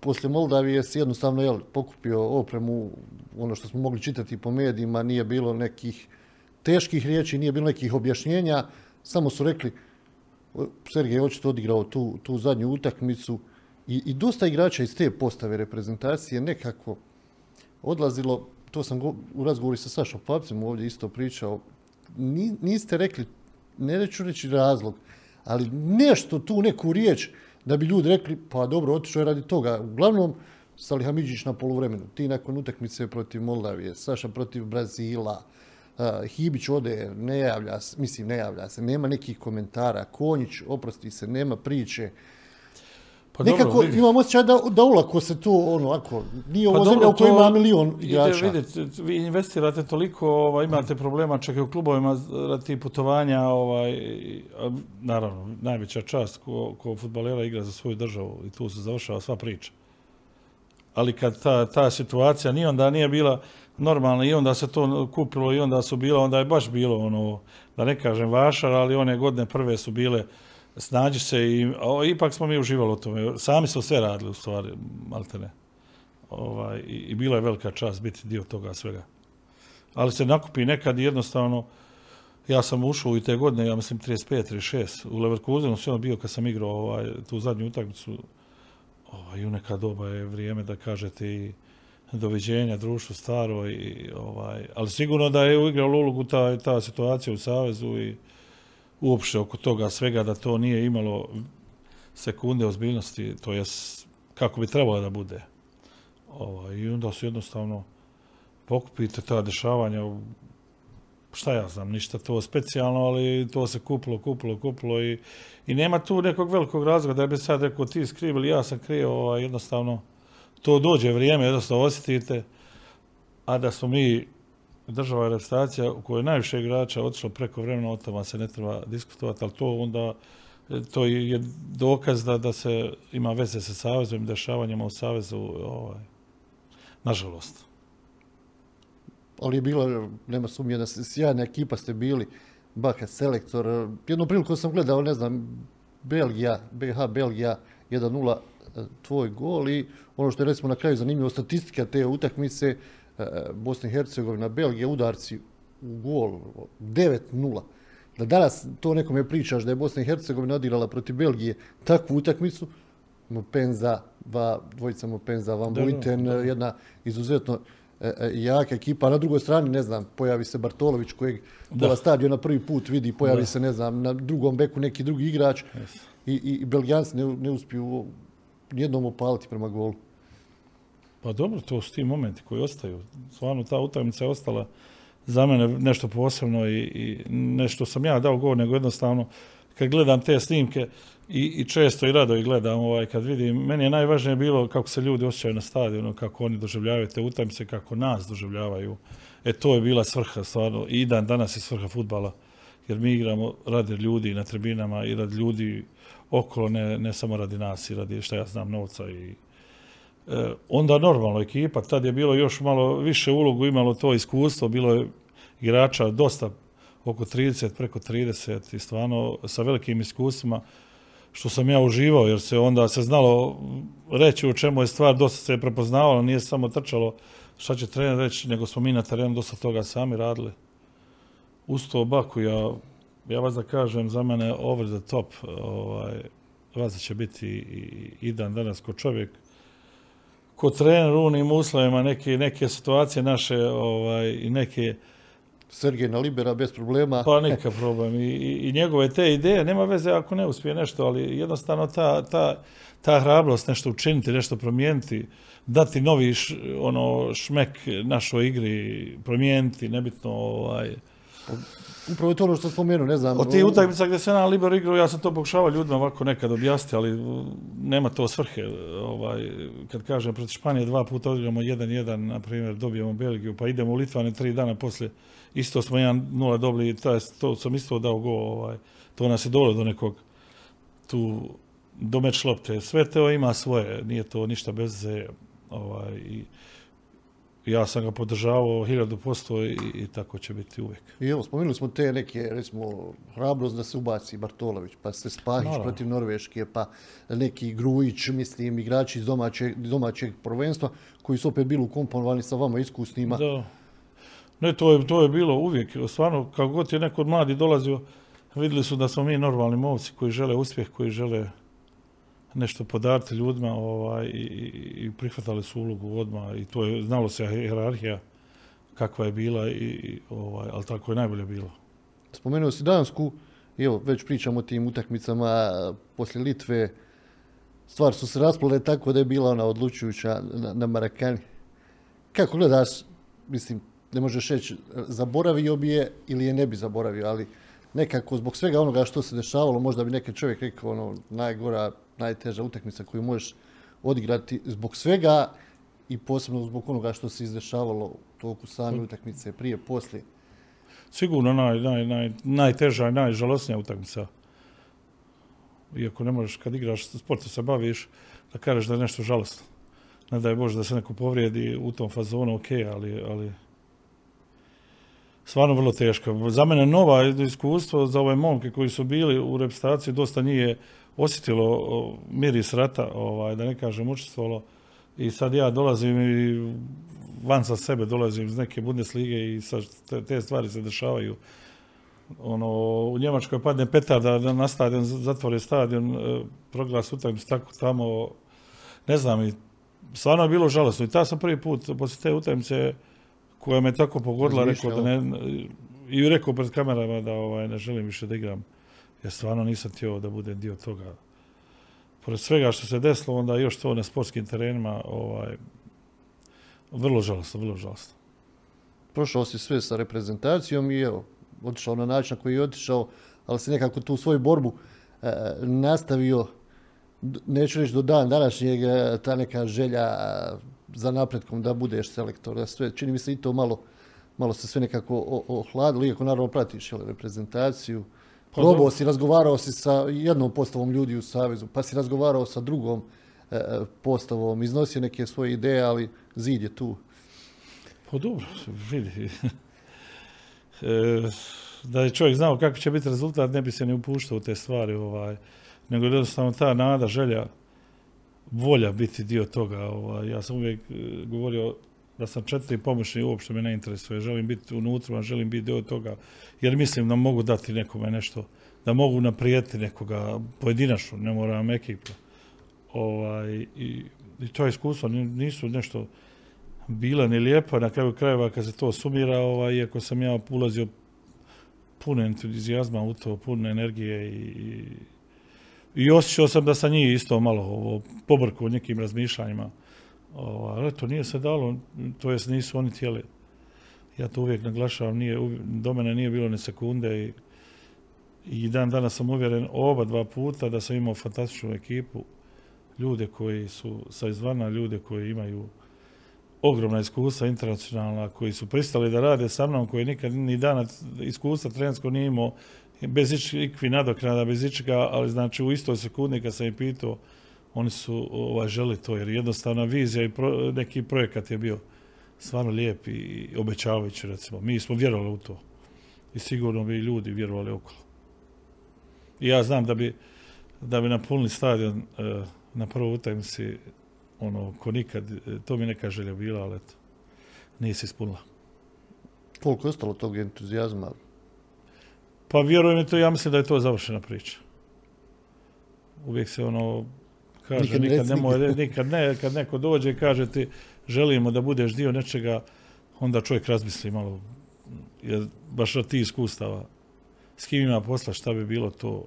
poslije Moldavije si jednostavno jel, pokupio opremu, ono što smo mogli čitati po medijima, nije bilo nekih teških riječi, nije bilo nekih objašnjenja, samo su rekli Sergej je očito odigrao tu, tu zadnju utakmicu i, i dosta igrača iz te postave reprezentacije nekako odlazilo, to sam u razgovoru sa Sašom Papcem ovdje isto pričao, niste rekli, ne neću reći razlog, ali nešto tu, neku riječ, da bi ljudi rekli, pa dobro, otišao je radi toga. Uglavnom, Salihamiđić na poluvremenu, ti nakon utakmice protiv Moldavije, Saša protiv Brazila, Hibić ode, ne javlja se, mislim ne javlja se, nema nekih komentara, Konjić, oprosti se, nema priče. Pa Nekako dobro, imam osjećaj da, da ulako se to, ono, ako, nije ovo pa zemlja u kojoj ima milion igrača. Vidite, vi investirate toliko, ovaj, imate problema čak i u klubovima radi putovanja, ovaj, naravno, najveća čast ko, ko futbalera igra za svoju državu i tu se završava sva priča. Ali kad ta, ta situacija ni onda nije bila normalna i onda se to kupilo i onda su bila, onda je baš bilo ono, da ne kažem vašar, ali one godine prve su bile snađi se i ipak smo mi uživali u tome. Sami smo sve radili u stvari, maltene. Ovaj, i, I bila je velika čast biti dio toga svega. Ali se nakupi nekad jednostavno, ja sam ušao i te godine, ja mislim 35, 36, u Leverkusenu sve ono bio kad sam igrao ovaj, tu zadnju utakmicu, ovaj, u neka doba je vrijeme da kažete i doviđenja društvu staro i ovaj, ali sigurno da je uigrao ulogu ta, ta situacija u Savezu i uopšte oko toga svega da to nije imalo sekunde ozbiljnosti, to je kako bi trebalo da bude. Ovaj, I onda su jednostavno pokupite ta dešavanja, šta ja znam, ništa to specijalno, ali to se kupilo, kupilo, kupilo i, i nema tu nekog velikog razloga da bi sad rekao ti skriv ili ja sam krio, ovaj, jednostavno to dođe vrijeme, jednostavno osjetite, a da smo mi država je reprezentacija u kojoj najviše igrača otišlo preko vremena, o tome se ne treba diskutovati, ali to onda to je dokaz da, da se ima veze sa Savezom i dešavanjima u Savezu, ovaj, nažalost. Ali je bilo, nema sumnje da se sjajna ekipa ste bili, Baka selektor. Jednu priliku sam gledao, ne znam, Belgija, BH Belgija 1-0 tvoj gol i ono što je recimo na kraju zanimljivo statistika te utakmice, E, Bosna i Hercegovina, Belgija, udarci u gol, 9-0. Da danas to nekome pričaš da je Bosna i Hercegovina odigrala protiv Belgije takvu utakmicu, Mopenza, dva, dvojica Mopenza, Van Buiten, jedna izuzetno e, e, jaka ekipa. Na drugoj strani, ne znam, pojavi se Bartolović kojeg pola stadiona prvi put vidi, pojavi se, ne znam, na drugom beku neki drugi igrač i, i, Belgijanci ne, ne uspiju nijednom opaliti prema golu. Pa dobro, to su ti momenti koji ostaju. Stvarno, ta utakmica je ostala za mene nešto posebno i, i nešto sam ja dao govor, nego jednostavno kad gledam te snimke i, i često i rado ih gledam, ovaj, kad vidim, meni je najvažnije bilo kako se ljudi osjećaju na stadionu, kako oni doživljavaju te utakmice, kako nas doživljavaju. E to je bila svrha stvarno i dan danas je svrha futbala, jer mi igramo radi ljudi na tribinama i radi ljudi okolo, ne, ne samo radi nas i radi šta ja znam novca i E, onda normalno ekipa, tad je bilo još malo više ulogu, imalo to iskustvo, bilo je igrača dosta, oko 30, preko 30 i stvarno sa velikim iskustvima, što sam ja uživao, jer se onda se znalo reći u čemu je stvar, dosta se je prepoznavalo, nije samo trčalo šta će trener reći, nego smo mi na terenu dosta toga sami radili. Uz to Baku, ja, ja vas da kažem, za mene over the top, ovaj, vas će biti i, i dan danas ko čovjek, ko trener u unim uslovima neke, neke situacije naše ovaj, i neke... Sergej na libera bez problema. Pa neka problem. I, i, njegove te ideje, nema veze ako ne uspije nešto, ali jednostavno ta, ta, ta hrabrost nešto učiniti, nešto promijeniti, dati novi ono šmek našoj igri, promijeniti, nebitno ovaj, Upravo je to ono što spomenuo, ne znam. Od tih utakmica gdje se na Libero igrao, ja sam to pokušavao ljudima ovako nekad objasniti, ali nema to svrhe. Ovaj, kad kažem, protiv Španije dva puta odigramo 1-1, na primjer, dobijemo Belgiju, pa idemo u Litvane tri dana poslije, isto smo 1-0 dobili, to sam isto dao go, ovaj, to nas je dolo do nekog tu domeč lopte. Sve to ima svoje, nije to ništa bez ovaj, i ja sam ga podržavao hiljadu posto i, i, tako će biti uvijek. I evo, spomenuli smo te neke, recimo, hrabrost da se ubaci Bartolović, pa se Spahić protiv Norveške, pa neki Grujić, mislim, igrači iz domaćeg, domaćeg prvenstva, koji su opet bili ukomponovani sa vama iskusnima. Da. Ne, to je, to je bilo uvijek. Stvarno, kako god je neko od mladi dolazio, vidjeli su da smo mi normalni momci koji žele uspjeh, koji žele nešto podariti ljudima ovaj, i, i prihvatali su ulogu odmah i to je, znalo se hierarhija kakva je bila, i, ovaj, ali tako je najbolje bilo. Spomenuo si Dansku, evo, već pričamo o tim utakmicama poslije Litve, stvari su se rasplale tako da je bila ona odlučujuća na, na Marakani. Kako gledaš, mislim, ne možeš reći zaboravio bi je ili je ne bi zaboravio, ali nekako zbog svega onoga što se dešavalo, možda bi neki čovjek rekao ono najgora, najteža utakmica koju možeš odigrati zbog svega i posebno zbog onoga što se izdešavalo u toku same utakmice, prije, poslije. Sigurno naj, naj, naj, najteža i najžalosnija utakmica. Iako ne možeš kad igraš sporta se baviš da kažeš da je nešto žalostno. Ne daj Bože da se neko povrijedi u tom fazonu, ok, ali, ali stvarno vrlo teško. Za mene nova iskustvo za ove momke koji su bili u reprezentaciji, dosta nije osjetilo miris rata, ovaj, da ne kažem učestvovalo. I sad ja dolazim i van sa sebe dolazim iz neke Bundeslige i sad te, stvari se dešavaju. Ono, u Njemačkoj padne petarda na stadion, zatvore stadion, e, proglas utakmicu tako tamo, ne znam, i stvarno je bilo žalostno. I ta sam prvi put, poslije te utakmice, koja me tako pogodila, rekao da ne, i rekao pred kamerama da ovaj, ne želim više da igram, jer stvarno nisam htio da budem dio toga. Pored svega što se desilo, onda još to na sportskim terenima, ovaj, vrlo žalostno, vrlo žalostno. Prošao si sve sa reprezentacijom i evo, otišao na način na koji je otišao, ali si nekako tu svoju borbu e, nastavio, neću reći do dan današnjeg, e, ta neka želja za napretkom da budeš selektor, da sve, čini mi se i to malo, malo se sve nekako ohladilo, iako naravno pratiš jel, reprezentaciju. Pa Probao si, razgovarao si sa jednom postavom ljudi u Savezu, pa si razgovarao sa drugom e, e, postavom, iznosio neke svoje ideje, ali zid je tu. Pa dobro, vidi. *laughs* E, da je čovjek znao kako će biti rezultat, ne bi se ni upuštao u te stvari, ovaj, nego jednostavno ta nada, želja, volja biti dio toga. Ovaj. Ja sam uvijek e, govorio da sam četiri pomoćni uopšte me ne interesuje. Želim biti unutra, želim biti dio toga, jer mislim da mogu dati nekome nešto, da mogu naprijeti nekoga pojedinačno, ne moram ekipu. Ovaj, i, i to iskustvo nisu nešto bila ni lijepa, na kraju krajeva kad se to sumira, ovaj, iako sam ja ulazio puno entuzijazma u to, puno energije i i osjećao sam da sam njih isto malo ovo, pobrku nekim razmišljanjima. ali to nije se dalo, to jest nisu oni htjeli. Ja to uvijek naglašavam, nije, do mene nije bilo ni sekunde i, i dan danas sam uvjeren oba dva puta da sam imao fantastičnu ekipu, ljude koji su sa izvana, ljude koji imaju ogromna iskustva internacionalna, koji su pristali da rade sa mnom, koji nikad ni dana iskustva trenersko nije imao bez ikvi nadoknada, bez ičega, ali znači u istoj sekundi kad sam ih pitao, oni su ovaj, želi to, jer jednostavna vizija i neki projekat je bio stvarno lijep i obećavajući, recimo. Mi smo vjerovali u to. I sigurno bi ljudi vjerovali okolo. I ja znam da bi, da bi napunili stadion e, na prvoj utakmici ono, ko nikad, e, to mi neka želja bila, ali eto, nije se ispunila. Koliko je ostalo tog entuzijazma pa vjerujem to, ja mislim da je to završena priča. Uvijek se ono kaže, nikad, nikad, nikad ne, kad neko dođe i kaže ti želimo da budeš dio nečega, onda čovjek razmisli malo, jer baš tih iskustava, s kim ima posla, šta bi bilo to.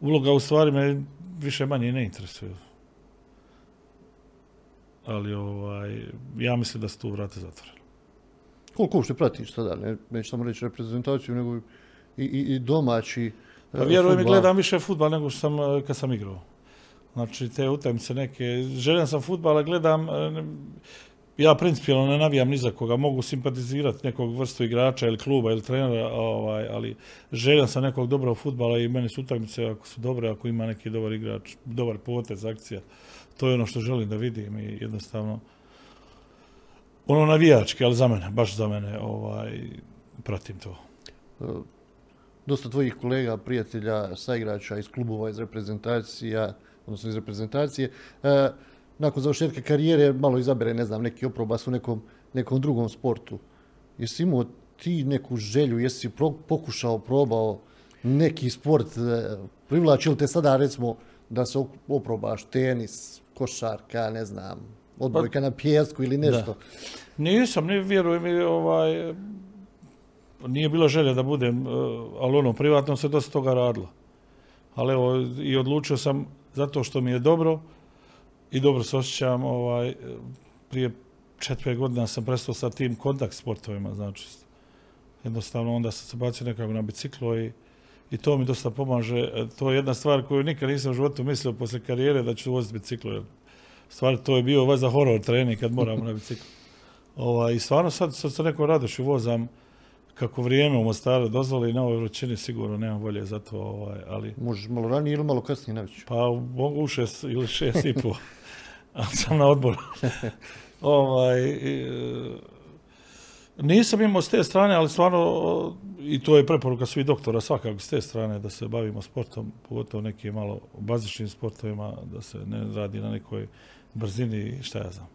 Uloga u stvari me više manje ne interesuje. Ali ovaj, ja mislim da su tu vrate zatvorene. Koliko uopšte pratiš sada? Ne, neću samo reći reprezentaciju, nego i, i, domaći Pa vjerujem mi gledam više futbal nego što sam e, kad sam igrao. Znači te utakmice neke, željen sam futbala, gledam, e, ja principijalno ne navijam ni za koga, mogu simpatizirati nekog vrstu igrača ili kluba ili trenera, ovaj, ali željan sam nekog dobrog futbala i meni su utakmice ako su dobre, ako ima neki dobar igrač, dobar potez, akcija, to je ono što želim da vidim i jednostavno ono navijački, ali za mene, baš za mene, ovaj, pratim to. Dosta tvojih kolega, prijatelja, saigrača iz klubova, iz reprezentacija, odnosno iz reprezentacije, e, nakon završetka karijere malo izabere, ne znam, neki oprobas u nekom, nekom drugom sportu. Jesi imao ti neku želju, jesi pokušao, probao? neki sport e, privlači ili te sada recimo da se oprobaš tenis, košarka, ne znam, odbojka na pjesku ili nešto. Nisam, ne vjerujem ovaj, nije bila želja da budem, e, ali ono, privatno se dosta toga radilo. Ali evo, i odlučio sam, zato što mi je dobro i dobro se osjećam, ovaj, prije četiri godina sam prestao sa tim kontakt sportovima, znači, jednostavno onda sam se bacio nekako na biciklo i, i to mi dosta pomaže. E, to je jedna stvar koju nikad nisam u životu mislio poslije karijere da ću voziti biciklo. Stvar, to je bio za horor trening kad moramo na biciklu. *laughs* Ovaj, I stvarno sad, sad sa nekom radošću vozam kako vrijeme u Mostaru dozvoli na ovoj vrućini sigurno nemam volje za to, ovaj, ali... Možeš malo ranije ili malo kasnije navići? Pa mogu u šest ili šest i pol, *laughs* ali sam na odboru. *laughs* ovaj, e, nisam imao s te strane, ali stvarno, i to je preporuka svih doktora svakako s te strane, da se bavimo sportom, pogotovo nekim malo bazičnim sportovima, da se ne radi na nekoj brzini, šta ja znam.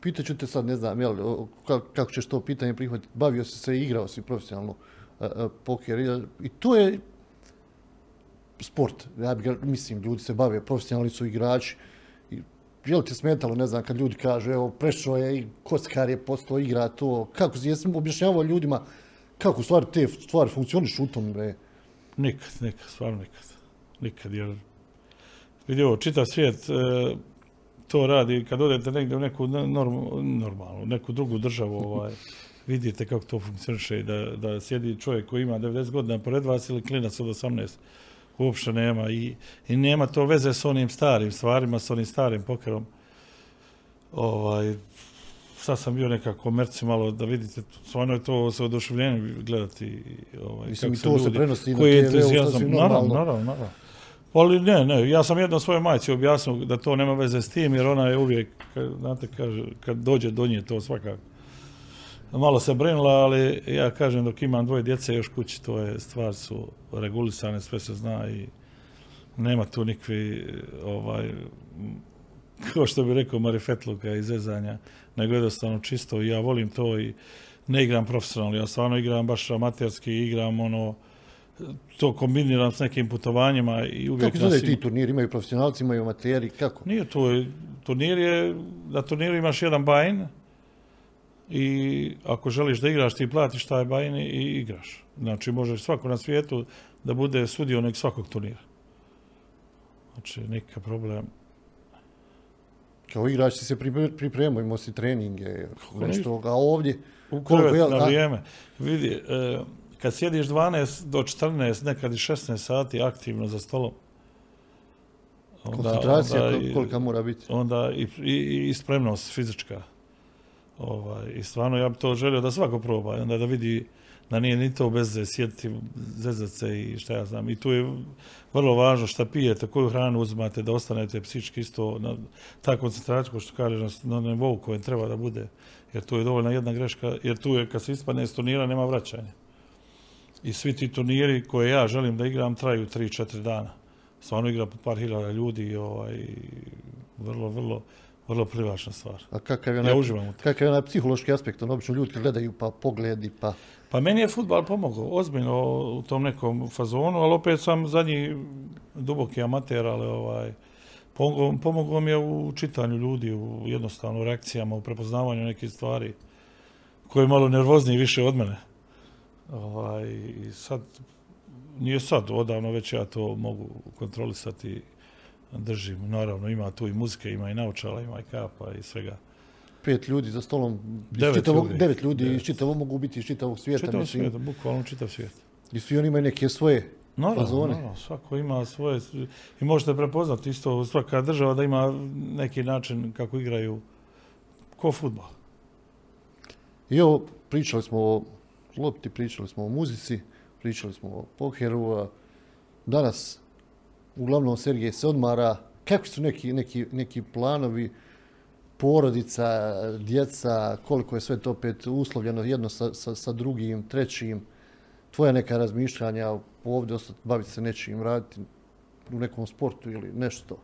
Pitaću te sad, ne znam, jel, kako ćeš to pitanje prihvatiti. Bavio si se i igrao si profesionalno uh, poker i to je sport. Ja mislim, ljudi se bave, profesionalni su igrači. Je li ti smetalo, ne znam, kad ljudi kažu, evo, prešao je i kockar je postao igra to. Kako si, jesam objašnjavao ljudima kako stvari te stvari funkcioniš u tom, bre? Nikad, nikad, stvarno nikad. Nikad, jer vidio, čitav svijet, e, to radi kad odete negdje u neku normalnu, neku drugu državu, ovaj, *laughs* vidite kako to funkcioniše da, da sjedi čovjek koji ima 90 godina pored vas ili klinac od 18. Uopšte nema i, i nema to veze s onim starim stvarima, s onim starim pokerom. Ovaj, sad sam bio nekako komerci malo da vidite, stvarno je to sa oduševljenjem gledati. Ovaj, Mislim, kako to se, se prenosi na TV, naravno, naravno, naravno. Ali ne, ne, ja sam jedno svojoj majci objasnio da to nema veze s tim, jer ona je uvijek, znate, kaže, kad dođe do nje to svakako. Malo se brinula, ali ja kažem dok imam dvoje djece još kući, to je stvar su regulisane, sve se zna i nema tu nikvi, ovaj, kao što bi rekao marifetluka i zezanja, nego jednostavno čisto i ja volim to i ne igram profesionalno, ja stvarno igram baš amaterski, igram ono, to kombiniram s nekim putovanjima i uvijek... Kako ti turniri? Imaju profesionalci, imaju amateri, kako? Nije to, turnir je, na turniru imaš jedan bajn i ako želiš da igraš ti platiš taj bajn i igraš. Znači možeš svako na svijetu da bude sudionik svakog turnira. Znači nikakav problem. Kao igrač si se pripremao, imao si treninge, nešto, a ovdje... U krevet na vrijeme. Vidi, e, kad sjediš 12 do 14, nekad i 16 sati aktivno za stolom, onda, Koncentracija onda kolika mora biti. Onda i, i, i spremnost fizička. Ovaj, I stvarno ja bi to želio da svako proba, onda da vidi da nije ni to bez sjediti, zezat i šta ja znam. I tu je vrlo važno šta pijete, koju hranu uzmate, da ostanete psički isto, na, ta koncentracija, što kažeš, na, na nivou treba da bude. Jer tu je dovoljna jedna greška, jer tu je, kad se ispadne iz turnira, nema vraćanja i svi ti turniri koje ja želim da igram traju 3-4 dana. Stvarno igra po par hiljada ljudi ovaj, vrlo, vrlo, vrlo privlačna stvar. A kakav je, ja uživam u kakav je onaj psihološki aspekt? Ono, obično ljudi gledaju pa pogledi pa... Pa meni je futbal pomogao, ozbiljno u tom nekom fazonu, ali opet sam zadnji duboki amater, ali ovaj, pomogao mi je u čitanju ljudi, u jednostavno reakcijama, u prepoznavanju nekih stvari koje je malo nervozniji više od mene. Ovaj, I sad, nije sad, odavno već ja to mogu kontrolisati, držim. Naravno, ima tu i muzike, ima i naučala, ima i kapa i svega. Pet ljudi za stolom, devet, čitavog, ljudi. devet ljudi devet. iz čitavog mogu biti iz čitavog svijeta. Čitav svijeta, bukvalno čitav svijet. I svi oni imaju neke svoje Naravno, naravno, svako ima svoje, i možete prepoznati isto svaka država da ima neki način kako igraju ko futbol. I ovo, pričali smo o lopti, pričali smo o muzici, pričali smo o pokeru. Danas, uglavnom, Sergej se odmara. Kakvi su neki, neki, neki planovi porodica, djeca, koliko je sve to opet uslovljeno jedno sa, sa, sa drugim, trećim, tvoja neka razmišljanja ovdje ostati, baviti se nečim, raditi u nekom sportu ili nešto?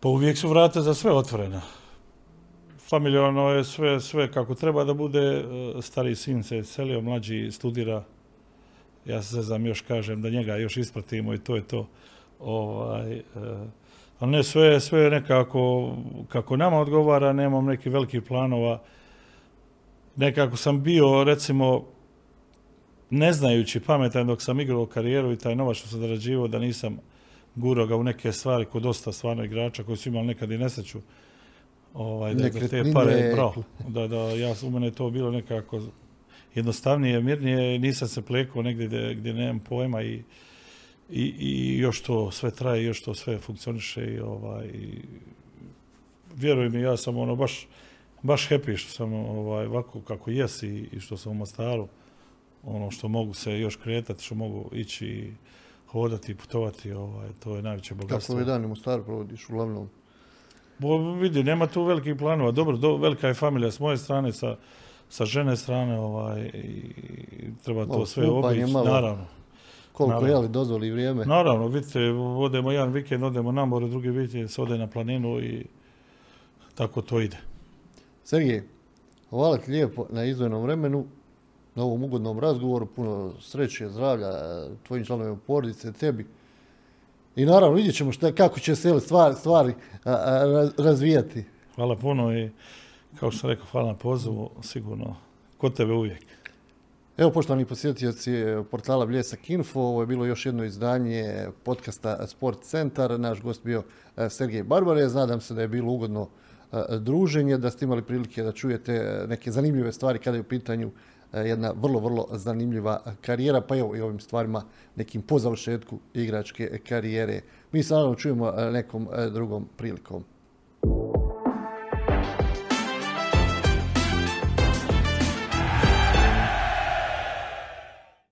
Pa uvijek su vrata za sve otvorena familijarno je sve, sve kako treba da bude. E, stari sin se selio, mlađi studira ja se znam još kažem da njega još ispratimo i to je to. Ovaj, e, ali ne, sve, sve nekako kako nama odgovara, nemam nekih velikih planova. Nekako sam bio, recimo, ne znajući pametan dok sam igrao karijeru i taj novac što sam zarađivao, da nisam gurao ga u neke stvari kod dosta stvarno igrača koji su imali nekad i nesreću. Ovaj, da, da te pare, bravo, da, da, ja, u mene je to bilo nekako jednostavnije, mirnije, nisam se plekao negdje gdje, gdje nemam pojma i, i, i još to sve traje, još to sve funkcioniše i ovaj, i, vjeruj mi, ja sam ono baš, baš happy što sam ovaj, ovako kako jesi i što sam u Mostaru, ono što mogu se još kretati, što mogu ići i hodati i putovati, ovaj, to je najveće bogatstvo. Kako je dan u Mostaru provodiš uglavnom? Bo, vidi, nema tu velikih planova. Dobro, do, velika je familija s moje strane, sa, sa žene strane, ovaj, i treba to sve obići, naravno. Koliko je li dozvoli vrijeme? Naravno, vidite, odemo jedan vikend, odemo na more, drugi vikend se ode na planinu i tako to ide. Sergej, hvala ti lijepo na izdvojenom vremenu, na ovom ugodnom razgovoru, puno sreće, zdravlja, tvojim članovima porodice, tebi. I naravno, vidjet ćemo šta, kako će se stvari, stvari a, a, razvijati. Hvala puno i kao što sam rekao, hvala na pozivu, sigurno, kod tebe uvijek. Evo, poštovani posjetioci portala Bljesak Info, ovo je bilo još jedno izdanje podcasta Sport Centar. Naš gost bio Sergej Barbarez. Nadam se da je bilo ugodno druženje, da ste imali prilike da čujete neke zanimljive stvari kada je u pitanju jedna vrlo, vrlo zanimljiva karijera, pa evo i ovim stvarima nekim po završetku igračke karijere. Mi se naravno čujemo nekom drugom prilikom.